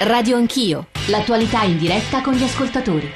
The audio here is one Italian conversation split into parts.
Radio Anch'io, l'attualità in diretta con gli ascoltatori.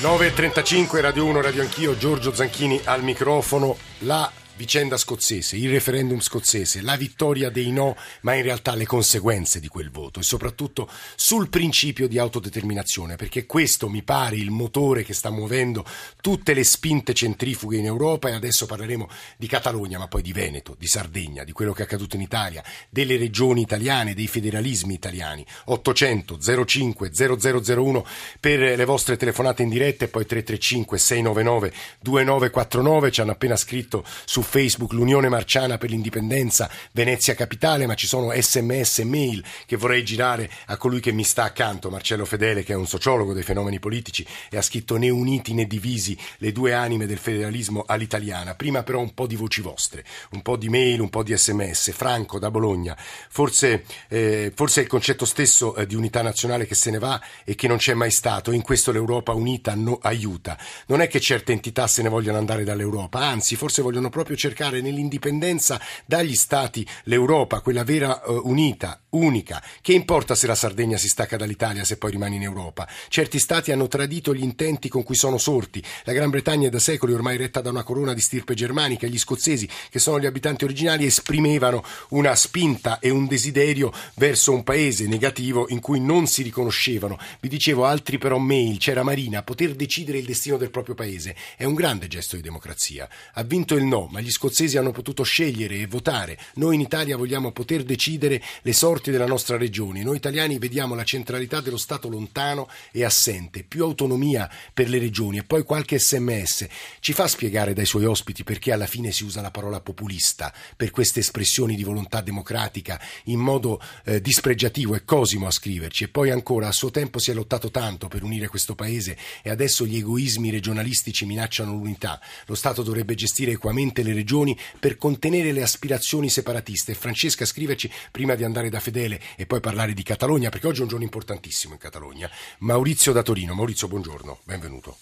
9.35 Radio 1 Radio Anch'io, Giorgio Zanchini al microfono. La vicenda scozzese, il referendum scozzese, la vittoria dei no, ma in realtà le conseguenze di quel voto e soprattutto sul principio di autodeterminazione, perché questo mi pare il motore che sta muovendo tutte le spinte centrifughe in Europa e adesso parleremo di Catalogna, ma poi di Veneto, di Sardegna, di quello che è accaduto in Italia, delle regioni italiane, dei federalismi italiani. 800 05 0001 per le vostre telefonate in diretta e poi 335 699 2949 ci hanno appena scritto su Facebook l'Unione Marciana per l'Indipendenza Venezia Capitale, ma ci sono sms e mail che vorrei girare a colui che mi sta accanto, Marcello Fedele, che è un sociologo dei fenomeni politici e ha scritto né uniti né divisi le due anime del federalismo all'italiana. Prima però un po' di voci vostre, un po' di mail, un po' di sms. Franco da Bologna, forse, eh, forse è il concetto stesso eh, di unità nazionale che se ne va e che non c'è mai stato. In questo l'Europa unita no, aiuta. Non è che certe entità se ne vogliono andare dall'Europa, anzi forse vogliono proprio cercare nell'indipendenza dagli Stati l'Europa, quella vera uh, unita, unica. Che importa se la Sardegna si stacca dall'Italia se poi rimane in Europa? Certi Stati hanno tradito gli intenti con cui sono sorti. La Gran Bretagna è da secoli ormai retta da una corona di stirpe germanica gli scozzesi, che sono gli abitanti originali, esprimevano una spinta e un desiderio verso un paese negativo in cui non si riconoscevano. Vi dicevo altri però mail, c'era Marina, poter decidere il destino del proprio paese. È un grande gesto di democrazia. Ha vinto il no, ma gli scozzesi hanno potuto scegliere e votare. Noi in Italia vogliamo poter decidere le sorti della nostra regione. Noi italiani vediamo la centralità dello Stato lontano e assente, più autonomia per le regioni e poi qualche sms. Ci fa spiegare dai suoi ospiti perché alla fine si usa la parola populista per queste espressioni di volontà democratica in modo eh, dispregiativo. È Cosimo a scriverci. E poi ancora, a suo tempo si è lottato tanto per unire questo paese e adesso gli egoismi regionalistici minacciano l'unità. Lo Stato dovrebbe gestire equamente le regioni regioni per contenere le aspirazioni separatiste. Francesca, scriverci prima di andare da Fedele e poi parlare di Catalogna, perché oggi è un giorno importantissimo in Catalogna. Maurizio da Torino. Maurizio, buongiorno, benvenuto.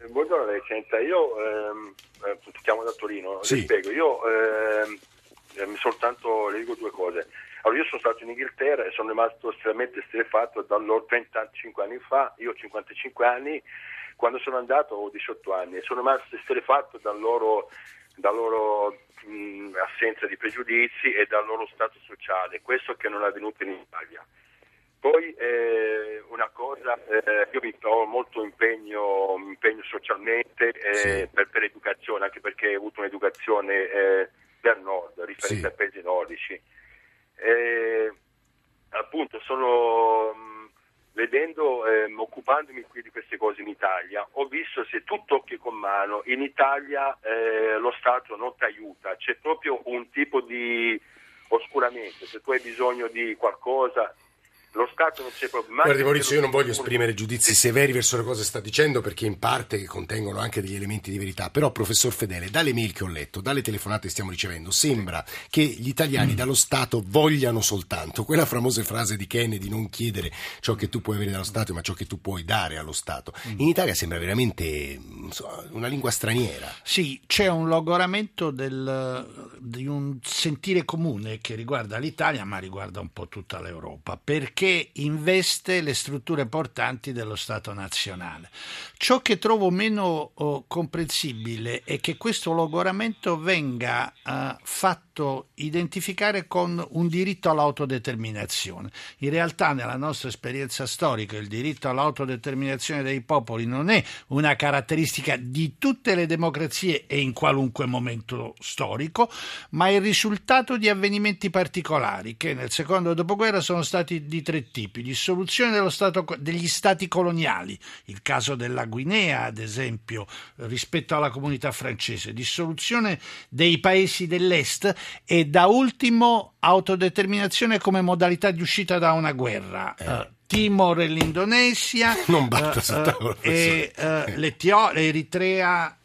Eh, buongiorno, lei senta, io ehm, eh, chiamo da Torino, sì. spiego, io ehm, eh, soltanto le dico due cose. Allora, io sono stato in Inghilterra e sono rimasto estremamente esterefatto da loro 35 anni fa, io ho 55 anni, quando sono andato ho 18 anni e sono rimasto esterefatto dal loro dalla loro mh, assenza di pregiudizi e dal loro stato sociale, questo che non è avvenuto in Italia. Poi eh, una cosa, eh, io mi trovo molto impegno, impegno socialmente eh, sì. per, per, l'educazione, anche perché ho avuto un'educazione eh, del nord, riferita sì. ai paesi nordici. appunto sono vedendo, ehm, occupandomi qui di queste cose in Italia, ho visto se tu tocchi con mano, in Italia eh, lo Stato non ti aiuta, c'è proprio un tipo di oscuramento, se tu hai bisogno di qualcosa lo Stato non c'è problema. Guardi Maurizio, io non voglio esprimere giudizi severi verso le cose che sta dicendo perché in parte contengono anche degli elementi di verità, però professor Fedele, dalle mail che ho letto, dalle telefonate che stiamo ricevendo, sembra che gli italiani mm. dallo Stato vogliano soltanto quella famosa frase di Kennedy, non chiedere ciò che tu puoi avere dallo Stato, ma ciò che tu puoi dare allo Stato. Mm. In Italia sembra veramente una lingua straniera. Sì, c'è un logoramento del, di un sentire comune che riguarda l'Italia, ma riguarda un po' tutta l'Europa, perché che investe le strutture portanti dello Stato nazionale. Ciò che trovo meno oh, comprensibile è che questo logoramento venga uh, fatto identificare con un diritto all'autodeterminazione. In realtà nella nostra esperienza storica il diritto all'autodeterminazione dei popoli non è una caratteristica di tutte le democrazie e in qualunque momento storico, ma è il risultato di avvenimenti particolari che nel secondo dopoguerra sono stati di tre tipi: dissoluzione stato, degli stati coloniali, il caso della Guinea ad esempio rispetto alla comunità francese, dissoluzione dei paesi dell'est e da ultimo autodeterminazione come modalità di uscita da una guerra. Eh. Uh, Timor e l'Indonesia non batta uh, uh, e l'Eritrea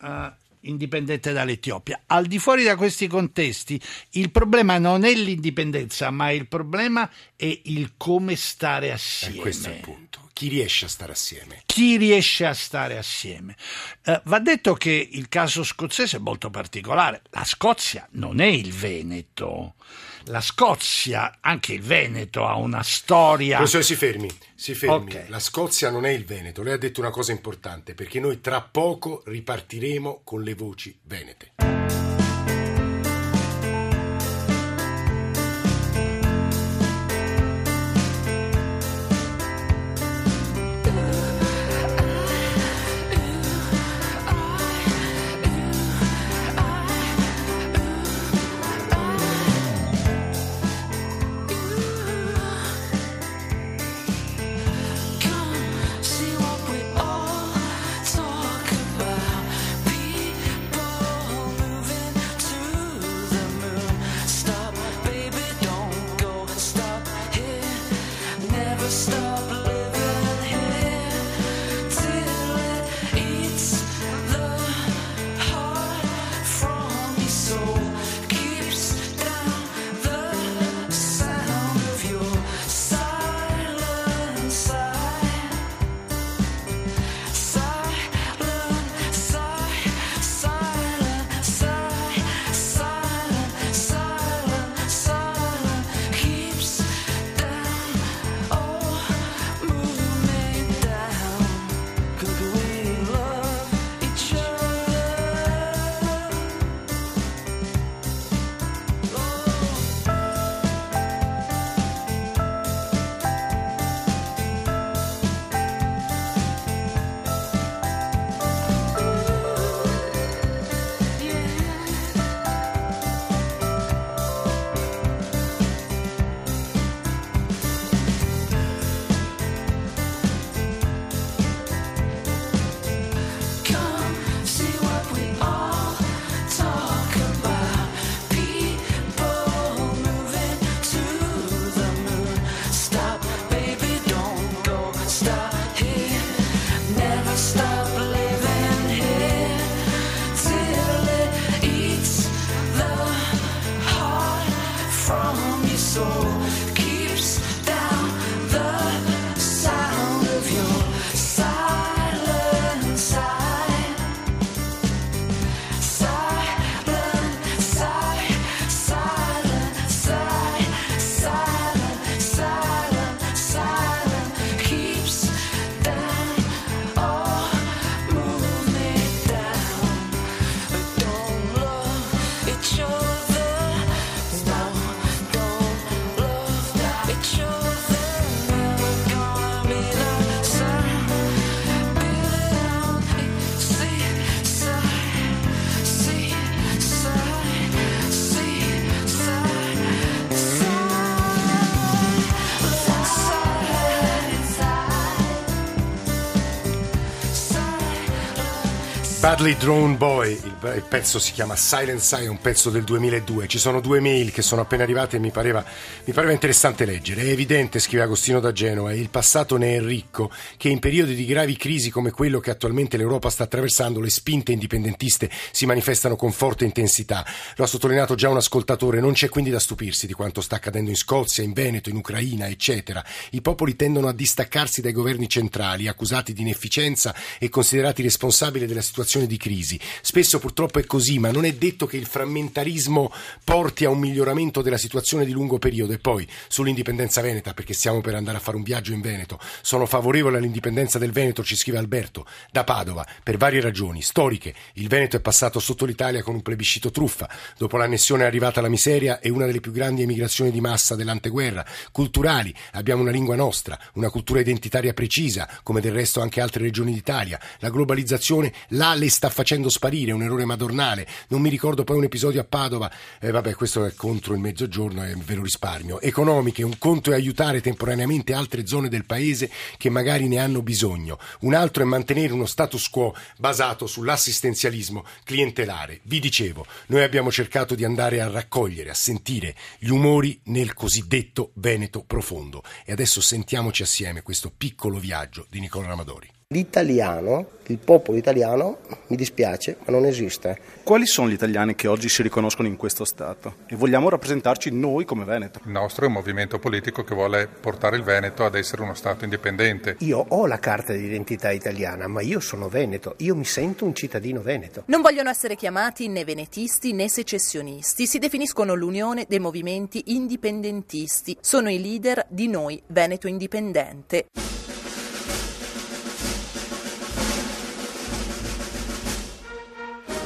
indipendente dall'Etiopia. Al di fuori da questi contesti, il problema non è l'indipendenza, ma il problema è il come stare assieme. E questo è il punto chi riesce a stare assieme. Chi riesce a stare assieme. Eh, va detto che il caso scozzese è molto particolare. La Scozia non è il Veneto. La Scozia, anche il Veneto, ha una storia. Professore, si fermi, si fermi. Okay. La Scozia non è il Veneto. Lei ha detto una cosa importante perché noi tra poco ripartiremo con le voci venete. Badly Drawn Boy, il, il, pezzo si chiama Silent è un pezzo del 2002. Ci sono due mail che sono appena arrivate e mi pareva, mi pareva interessante leggere. È evidente, scrive Agostino da Genova, il passato ne è ricco, che in periodi di gravi crisi come quello che attualmente l'Europa sta attraversando, le spinte indipendentiste si manifestano con forte intensità. Lo ha sottolineato già un ascoltatore, non c'è quindi da stupirsi di quanto sta accadendo in Scozia, in Veneto, in Ucraina, eccetera. I popoli tendono a distaccarsi dai governi centrali, accusati di inefficienza e considerati responsabili della situazione di crisi. Spesso purtroppo è così, ma non è detto che il frammentarismo porti a un miglioramento della situazione di lungo periodo. E poi sull'indipendenza veneta, perché stiamo per andare a fare un viaggio in Veneto, sono favorevole all'indipendenza del Veneto, ci scrive Alberto, da Padova, per varie ragioni storiche. Il Veneto è passato sotto l'Italia con un plebiscito truffa. Dopo l'annessione è arrivata la miseria e una delle più grandi emigrazioni di massa dell'anteguerra. Culturali, abbiamo una lingua nostra, una cultura identitaria precisa, come del resto anche altre regioni d'Italia. La globalizzazione l'ha le sta facendo sparire, un errore madornale. Non mi ricordo poi un episodio a Padova, eh, vabbè, questo è contro il mezzogiorno e ve lo risparmio. Economiche, un conto è aiutare temporaneamente altre zone del paese che magari ne hanno bisogno. Un altro è mantenere uno status quo basato sull'assistenzialismo clientelare. Vi dicevo, noi abbiamo cercato di andare a raccogliere, a sentire gli umori nel cosiddetto Veneto profondo. E adesso sentiamoci assieme questo piccolo viaggio di Nicola Ramadori. L'italiano, il popolo italiano, mi dispiace, ma non esiste. Quali sono gli italiani che oggi si riconoscono in questo Stato? E vogliamo rappresentarci noi come Veneto? Il nostro è un movimento politico che vuole portare il Veneto ad essere uno Stato indipendente. Io ho la carta di identità italiana, ma io sono veneto, io mi sento un cittadino veneto. Non vogliono essere chiamati né venetisti né secessionisti, si definiscono l'unione dei movimenti indipendentisti, sono i leader di Noi Veneto Indipendente.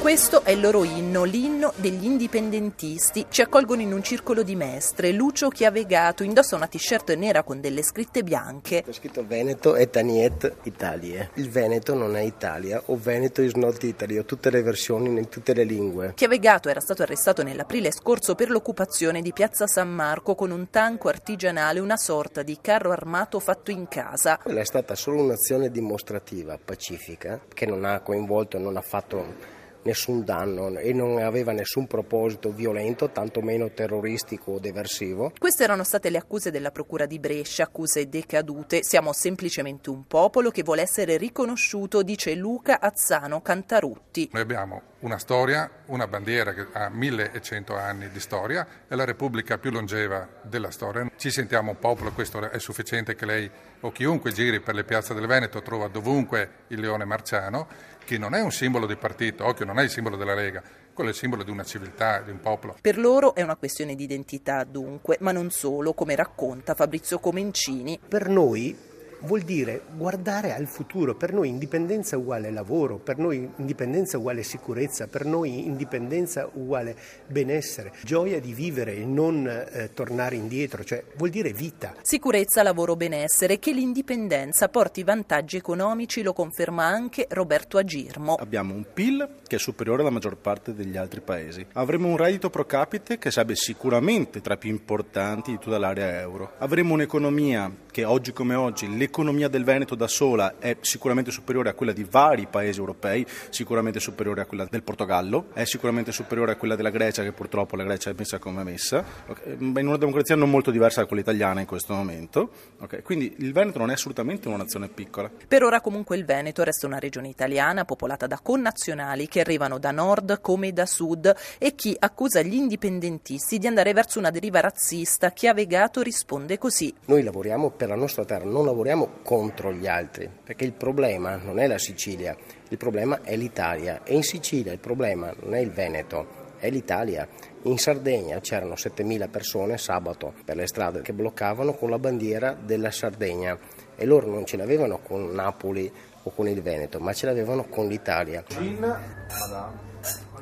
Questo è il loro inno, l'inno degli indipendentisti. Ci accolgono in un circolo di mestre. Lucio Chiavegato indossa una t-shirt nera con delle scritte bianche. C'è scritto Veneto e Taniet Italia. Il Veneto non è Italia o Veneto is not Italy. Ho tutte le versioni in tutte le lingue. Chiavegato era stato arrestato nell'aprile scorso per l'occupazione di Piazza San Marco con un tanco artigianale, una sorta di carro armato fatto in casa. Quella è stata solo un'azione dimostrativa, pacifica, che non ha coinvolto e non ha fatto nessun danno e non aveva nessun proposito violento, tantomeno terroristico o diversivo. Queste erano state le accuse della Procura di Brescia, accuse decadute. Siamo semplicemente un popolo che vuole essere riconosciuto, dice Luca Azzano Cantarutti. Noi abbiamo una storia, una bandiera che ha 1100 anni di storia, è la Repubblica più longeva della storia. Ci sentiamo un popolo, questo è sufficiente che lei o chiunque giri per le piazze del Veneto trova dovunque il leone marciano che non è un simbolo di partito, occhio, non è il simbolo della Lega, quello è il simbolo di una civiltà, di un popolo. Per loro è una questione di identità dunque, ma non solo, come racconta Fabrizio Comencini. Per noi vuol dire guardare al futuro. Per noi indipendenza uguale lavoro, per noi indipendenza uguale sicurezza, per noi indipendenza uguale benessere, gioia di vivere e non eh, tornare indietro, cioè vuol dire vita. Sicurezza, lavoro, benessere, che l'indipendenza porti vantaggi economici lo conferma anche Roberto Agirmo. Abbiamo un PIL che è superiore alla maggior parte degli altri paesi. Avremo un reddito pro capite che sarebbe sicuramente tra i più importanti di tutta l'area euro. Avremo un'economia che oggi come oggi l'economia del Veneto da sola è sicuramente superiore a quella di vari paesi europei, sicuramente superiore a quella del Portogallo, è sicuramente superiore a quella della Grecia, che purtroppo la Grecia è messa come è messa, okay. in una democrazia non molto diversa da quella italiana in questo momento. Okay. Quindi il Veneto non è assolutamente una nazione piccola. Per ora comunque il Veneto resta una regione italiana popolata da connazionali che arrivano da nord come da sud e chi accusa gli indipendentisti di andare verso una deriva razzista, chi ha vegato risponde così. Noi lavoriamo per la nostra terra, non lavoriamo contro gli altri, perché il problema non è la Sicilia, il problema è l'Italia e in Sicilia il problema non è il Veneto, è l'Italia. In Sardegna c'erano 7.000 persone sabato per le strade che bloccavano con la bandiera della Sardegna e loro non ce l'avevano con Napoli o con il Veneto, ma ce l'avevano con l'Italia. Madame.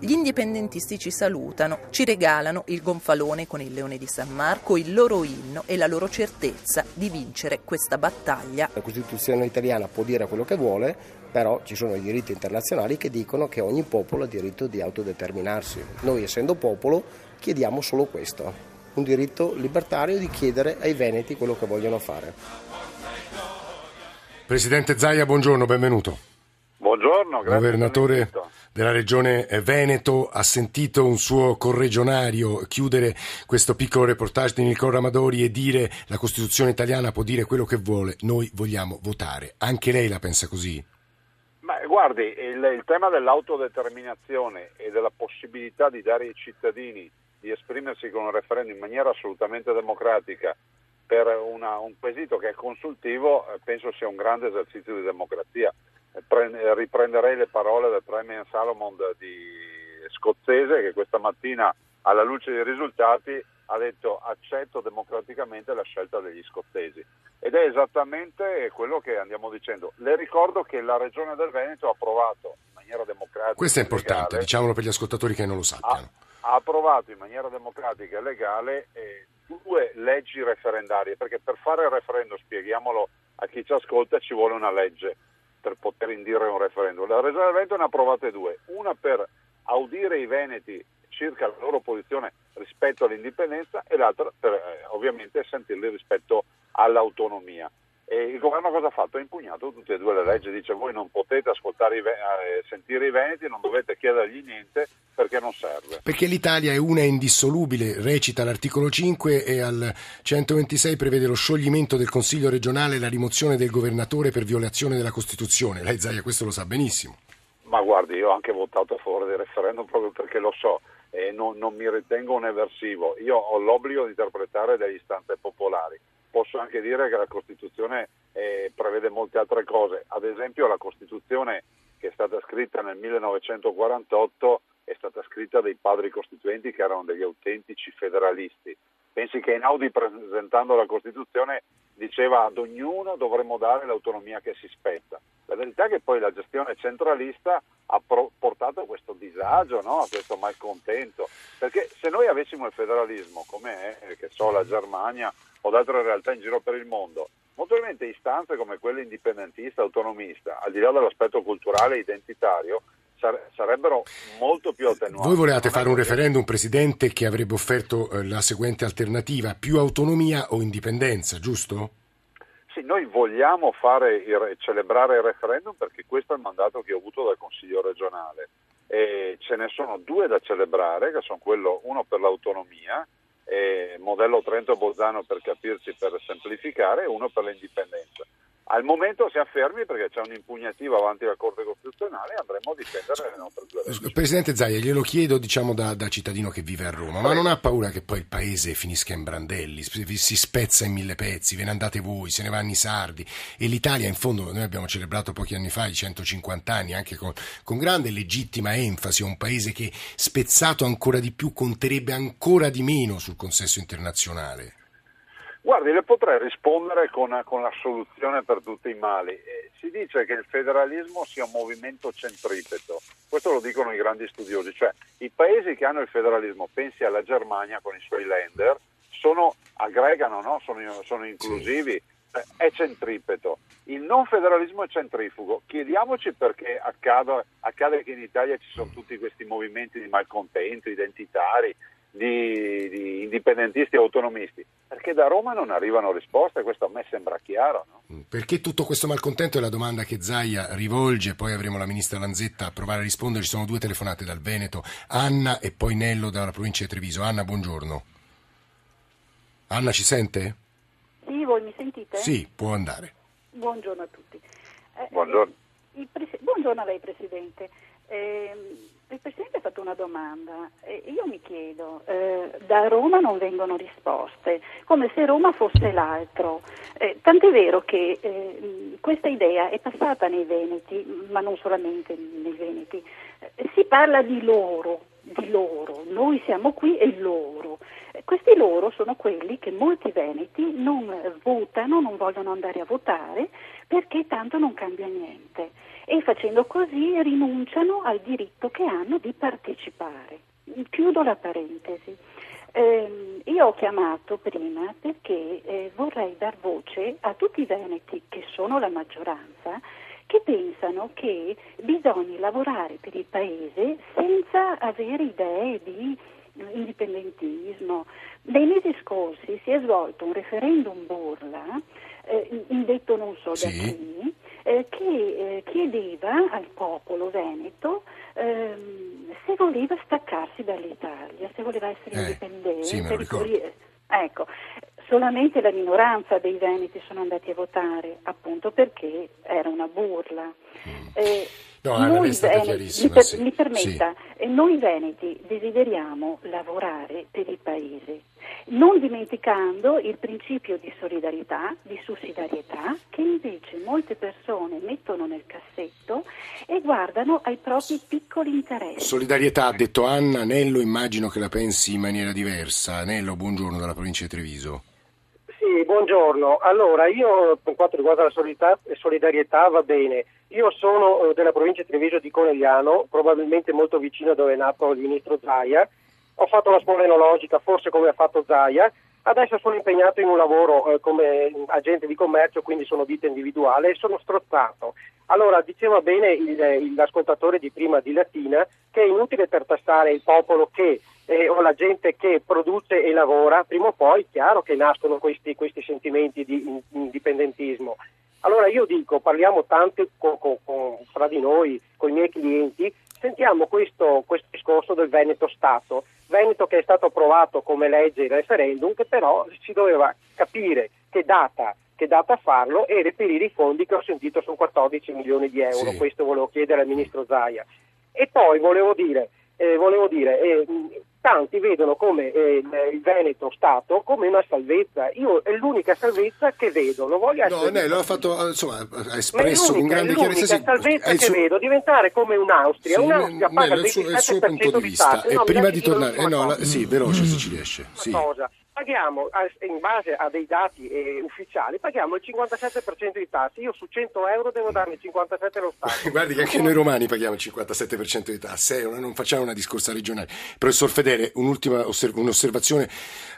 Gli indipendentisti ci salutano, ci regalano il gonfalone con il leone di San Marco, il loro inno e la loro certezza di vincere questa battaglia. La Costituzione italiana può dire quello che vuole, però ci sono i diritti internazionali che dicono che ogni popolo ha diritto di autodeterminarsi. Noi essendo popolo chiediamo solo questo, un diritto libertario di chiedere ai veneti quello che vogliono fare. Presidente Zaia, buongiorno, benvenuto. Buongiorno, grazie. Governatore della regione Veneto ha sentito un suo corregionario chiudere questo piccolo reportage di Nicola Ramadori e dire la Costituzione italiana può dire quello che vuole, noi vogliamo votare. Anche lei la pensa così? Beh, guardi, il, il tema dell'autodeterminazione e della possibilità di dare ai cittadini di esprimersi con un referendum in maniera assolutamente democratica per una, un quesito che è consultivo, eh, penso sia un grande esercizio di democrazia riprenderei le parole del Premier Salomon di scozzese che questa mattina alla luce dei risultati ha detto accetto democraticamente la scelta degli scozzesi ed è esattamente quello che andiamo dicendo. Le ricordo che la Regione del Veneto ha approvato in maniera democratica Questo è importante, legale, diciamolo per gli ascoltatori che non lo sappiano. Ha, ha approvato in maniera democratica e legale eh, due leggi referendarie, perché per fare il referendum, spieghiamolo a chi ci ascolta, ci vuole una legge per poter indire un referendum. La Regione del Veneto ne ha approvate due, una per audire i veneti circa la loro posizione rispetto all'indipendenza e l'altra per eh, ovviamente sentirli rispetto all'autonomia. E il governo cosa ha fatto? Ha impugnato tutte e due le leggi, dice voi non potete ascoltare i, eh, sentire i veneti, non dovete chiedergli niente perché non serve. Perché l'Italia è una e indissolubile, recita l'articolo 5 e al 126 prevede lo scioglimento del Consiglio regionale e la rimozione del governatore per violazione della Costituzione. Lei Zaia questo lo sa benissimo. Ma guardi, io ho anche votato a favore del referendum proprio perché lo so e non, non mi ritengo un eversivo. Io ho l'obbligo di interpretare delle istanze popolari posso anche dire che la Costituzione eh, prevede molte altre cose, ad esempio la Costituzione che è stata scritta nel 1948 è stata scritta dai padri costituenti che erano degli autentici federalisti. Pensi che Einaudi presentando la Costituzione diceva ad ognuno dovremmo dare l'autonomia che si spetta. La verità è che poi la gestione centralista ha portato a questo disagio, no? a questo malcontento, perché se noi avessimo il federalismo come è, che so, la Germania o altre realtà in giro per il mondo, molto probabilmente istanze come quelle indipendentista, autonomista, al di là dell'aspetto culturale e identitario, sarebbero molto più attenuate. Voi volevate fare un referendum, Presidente, che avrebbe offerto eh, la seguente alternativa, più autonomia o indipendenza, giusto? Sì, noi vogliamo fare, celebrare il referendum perché questo è il mandato che ho avuto dal Consiglio regionale e ce ne sono due da celebrare, che sono quello, uno per l'autonomia, modello Trento-Bolzano per capirci, per semplificare, e uno per l'indipendenza. Al momento siamo fermi perché c'è un'impugnativa avanti alla Corte Costituzionale e andremo a difendere le nostre due Presidente Zaia, glielo chiedo diciamo, da, da, cittadino che vive a Roma, ma non ha paura che poi il paese finisca in brandelli, si spezza in mille pezzi, ve ne andate voi, se ne vanno i sardi. E l'Italia in fondo, noi abbiamo celebrato pochi anni fa i 150 anni anche con, con grande e legittima enfasi, un paese che spezzato ancora di più conterebbe ancora di meno sul consesso internazionale. Guardi, le potrei rispondere con, con la soluzione per tutti i mali. Eh, si dice che il federalismo sia un movimento centripeto, questo lo dicono i grandi studiosi, cioè i paesi che hanno il federalismo, pensi alla Germania con i suoi lender, sono, aggregano, no? sono, sono, inclusivi, eh, è centripeto. Il non federalismo è centrifugo. Chiediamoci perché accade, accade che in Italia ci sono tutti questi movimenti di malcontento, identitari, di, di indipendentisti e autonomisti? Perché da Roma non arrivano risposte, questo a me sembra chiaro. No? Mm, perché tutto questo malcontento è la domanda che Zaia rivolge, poi avremo la ministra Lanzetta a provare a rispondere. Ci sono due telefonate dal Veneto, Anna e poi Nello dalla provincia di Treviso. Anna, buongiorno. Anna ci sente? Sì, voi mi sentite? Sì, può andare. Buongiorno a tutti. Eh, buongiorno. Eh, pres- buongiorno a lei Presidente. Eh, il Presidente ha fatto una domanda io mi chiedo, eh, da Roma non vengono risposte, come se Roma fosse l'altro. Eh, tant'è vero che eh, questa idea è passata nei Veneti, ma non solamente nei Veneti. Eh, si parla di loro, di loro, noi siamo qui e loro. Questi loro sono quelli che molti veneti non votano, non vogliono andare a votare perché tanto non cambia niente e facendo così rinunciano al diritto che hanno di partecipare. Chiudo la parentesi. Eh, io ho chiamato prima perché eh, vorrei dar voce a tutti i veneti, che sono la maggioranza, che pensano che bisogna lavorare per il paese senza avere idee di indipendentismo. Nei mesi scorsi si è svolto un referendum burla, eh, indetto non so sì. da chi, eh, che eh, chiedeva al popolo veneto ehm, se voleva staccarsi dall'Italia, se voleva essere eh, indipendente. Sì, ecco, solamente la minoranza dei veneti sono andati a votare, appunto perché era una burla. Mm. Eh, no, noi veneti, mi, per, sì. mi, permetta, sì. noi veneti desideriamo lavorare per il paese non dimenticando il principio di solidarietà, di sussidiarietà, che invece molte persone mettono nel cassetto e guardano ai propri piccoli interessi. Solidarietà, ha detto Anna, Nello immagino che la pensi in maniera diversa. Nello, buongiorno dalla provincia di Treviso. Sì, buongiorno. Allora, io per quanto riguarda la solidarietà va bene. Io sono eh, della provincia di Treviso di Conegliano, probabilmente molto vicino dove è nato il ministro Zaia ho fatto la scuola enologica, forse come ha fatto Zaia, adesso sono impegnato in un lavoro eh, come agente di commercio, quindi sono vita individuale e sono strozzato. Allora, diceva bene il, l'ascoltatore di prima di Latina che è inutile tartassare il popolo che eh, o la gente che produce e lavora, prima o poi chiaro che nascono questi, questi sentimenti di indipendentismo. Allora io dico, parliamo tanto con, con, con, fra di noi, con i miei clienti, sentiamo questo, questo, discorso del Veneto Stato, Veneto che è stato approvato come legge il referendum, che però si doveva capire che data, che data farlo e reperire i fondi che ho sentito sono 14 milioni di euro, sì. questo volevo chiedere al ministro Zaia. E poi volevo dire, eh, volevo dire eh, tanti vedono come eh, il Veneto Stato come una salvezza. Io è l'unica salvezza che vedo. Lo voglio no, lei lo ha fatto, insomma, ha espresso con grande chiarezza. È l'unica salvezza che suo... vedo diventare come un'Austria. Sì, Un'Austria paga il suo, il suo punto di vista. E no, prima di tornare, eh, no, la, sì, veloce se ci riesce. Sì. Cosa paghiamo in base a dei dati eh, ufficiali paghiamo il 57% di tasse. Io su 100 euro devo darne il 57 allo Stato. Guardi che anche noi romani paghiamo il 57% di tasse eh, non facciamo una discorsa regionale. Professor Fedele un'ultima osserv- un'osservazione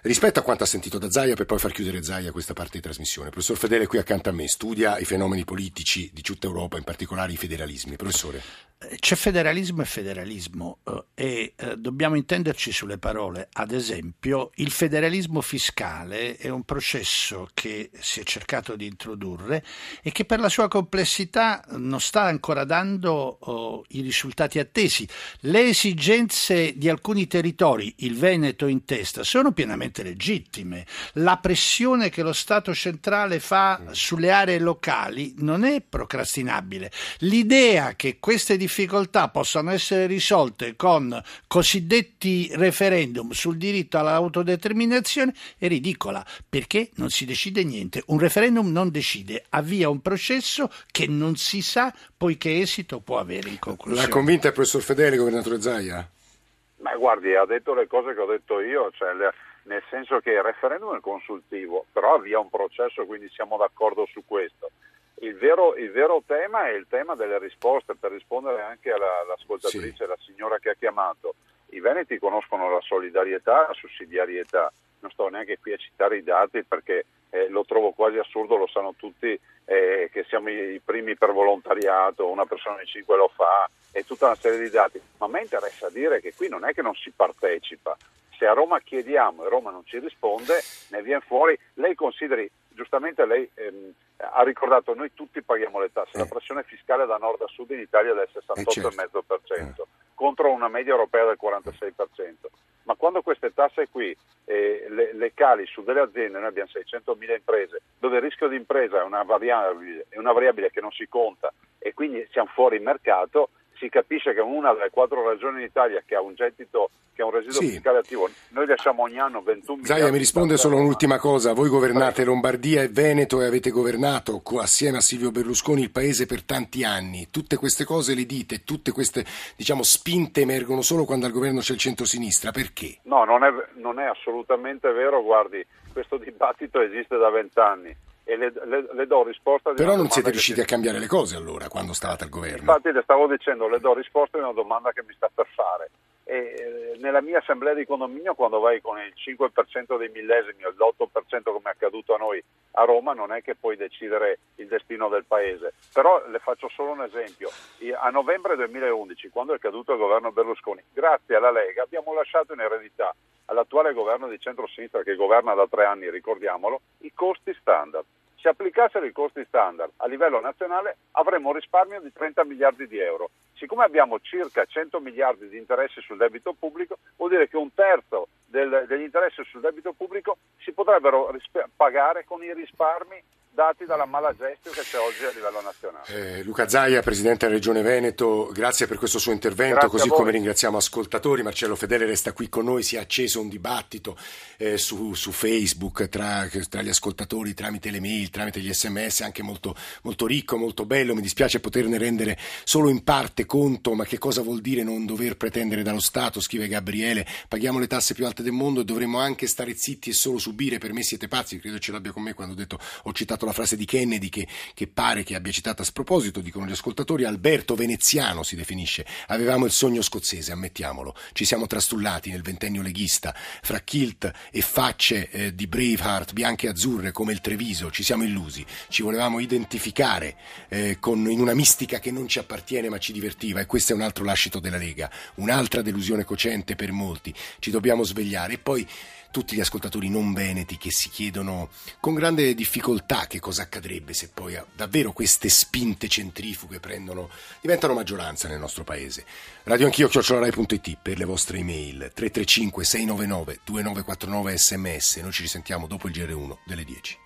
rispetto a quanto ha sentito da Zaia per poi far chiudere Zaia questa parte di trasmissione. Professor Fedele qui accanto a me studia i fenomeni politici di tutta Europa in particolare i federalismi. Professore c'è federalismo e federalismo eh, e eh, dobbiamo intenderci sulle parole. Ad esempio, il federalismo fiscale è un processo che si è cercato di introdurre e che per la sua complessità non sta ancora dando oh, i risultati attesi. Le esigenze di alcuni territori, il Veneto in testa, sono pienamente legittime. La pressione che lo Stato centrale fa sulle aree locali non è procrastinabile. L'idea che queste difficoltà difficoltà possano essere risolte con cosiddetti referendum sul diritto all'autodeterminazione è ridicola perché non si decide niente. Un referendum non decide, avvia un processo che non si sa poi che esito può avere in conclusione. L'ha convinta il professor Fedele, governatore Zaia? Ma guardi, ha detto le cose che ho detto io, cioè le, nel senso che il referendum è consultivo, però avvia un processo, quindi siamo d'accordo su questo. Il vero, il vero, tema è il tema delle risposte, per rispondere anche alla, all'ascoltatrice, sì. la signora che ha chiamato. I veneti conoscono la solidarietà, la sussidiarietà. Non sto neanche qui a citare i dati perché eh, lo trovo quasi assurdo, lo sanno tutti eh, che siamo i, i, primi per volontariato, una persona in cinque lo fa e tutta una serie di dati. Ma a me interessa dire che qui non è che non si partecipa. Se a Roma chiediamo e Roma non ci risponde, ne viene fuori. Lei consideri, giustamente lei ehm, ha ricordato noi tutti paghiamo le tasse, eh. la pressione fiscale da nord a sud in Italia è del 68,5% eh certo. eh. contro una media europea del 46%. Ma quando queste tasse qui eh, le, le, cali su delle aziende, noi abbiamo 600.000 imprese, dove il rischio di impresa è una variabile, è una variabile che non si conta e quindi siamo fuori mercato, si capisce che una delle quattro regioni in Italia che ha un gettito che è un residuo sì. fiscale attivo. Noi lasciamo ogni anno 21 miliardi. Zaia, mi risponde solo un'ultima cosa. Voi governate Lombardia e Veneto e avete governato assieme a Silvio Berlusconi il paese per tanti anni. Tutte queste cose le dite, tutte queste diciamo, spinte emergono solo quando al governo c'è il centro-sinistra. Perché? No, non è, non è assolutamente vero. Guardi, questo dibattito esiste da vent'anni e le, le, le, do risposta Però non siete riusciti a cambiare le cose allora, quando stavate al governo. Infatti le stavo dicendo, le do risposta di una domanda che mi sta per fare. E, eh, nella mia assemblea di condominio, quando vai con il 5% dei millesimi o l'8% come è accaduto a noi a Roma, non è che puoi decidere il destino del paese. Però le faccio solo un esempio. A novembre 2011, quando è caduto il governo Berlusconi, grazie alla Lega abbiamo lasciato in eredità all'attuale governo di centro-sinistra che governa da tre anni, ricordiamolo, i costi standard. Se applicassero i costi standard a livello nazionale avremmo un risparmio di 30 miliardi di euro. Siccome abbiamo circa 100 miliardi di interessi sul debito pubblico, vuol dire che un terzo del, degli interessi sul debito pubblico si potrebbero risp- pagare con i risparmi dati dalla mala gestione che c'è oggi a livello nazionale. Eh, Luca Zaia, Presidente della Regione Veneto, grazie per questo suo intervento, grazie così come ringraziamo ascoltatori. Marcello Fedele resta qui con noi, si è acceso un dibattito eh, su, su, Facebook tra, tra, gli ascoltatori tramite le mail, tramite gli sms, anche molto, molto ricco, molto bello. Mi dispiace poterne rendere solo in parte conto, ma che cosa vuol dire non dover pretendere dallo Stato, scrive Gabriele, paghiamo le tasse più alte del mondo e dovremmo anche stare zitti e solo subire, per me siete pazzi, credo ce l'abbia con me quando ho detto ho citato fatto la frase di Kennedy che, che pare che abbia citato a sproposito, dicono gli ascoltatori, Alberto Veneziano si definisce. Avevamo il sogno scozzese, ammettiamolo. Ci siamo trastullati nel ventennio leghista, fra kilt e facce eh, di Braveheart, bianche e azzurre come il Treviso, ci siamo illusi. Ci volevamo identificare eh, con, in una mistica che non ci appartiene ma ci divertiva e questo è un altro lascito della Lega, un'altra delusione cocente per molti. Ci dobbiamo svegliare e poi tutti gli ascoltatori non veneti che si chiedono con grande difficoltà che cosa accadrebbe se poi davvero queste spinte centrifughe prendono, diventano maggioranza nel nostro paese. Radio Anch'io, chiocciolarai.it per le vostre email, 335 699 2949 sms, noi ci risentiamo dopo il GR1 delle 10.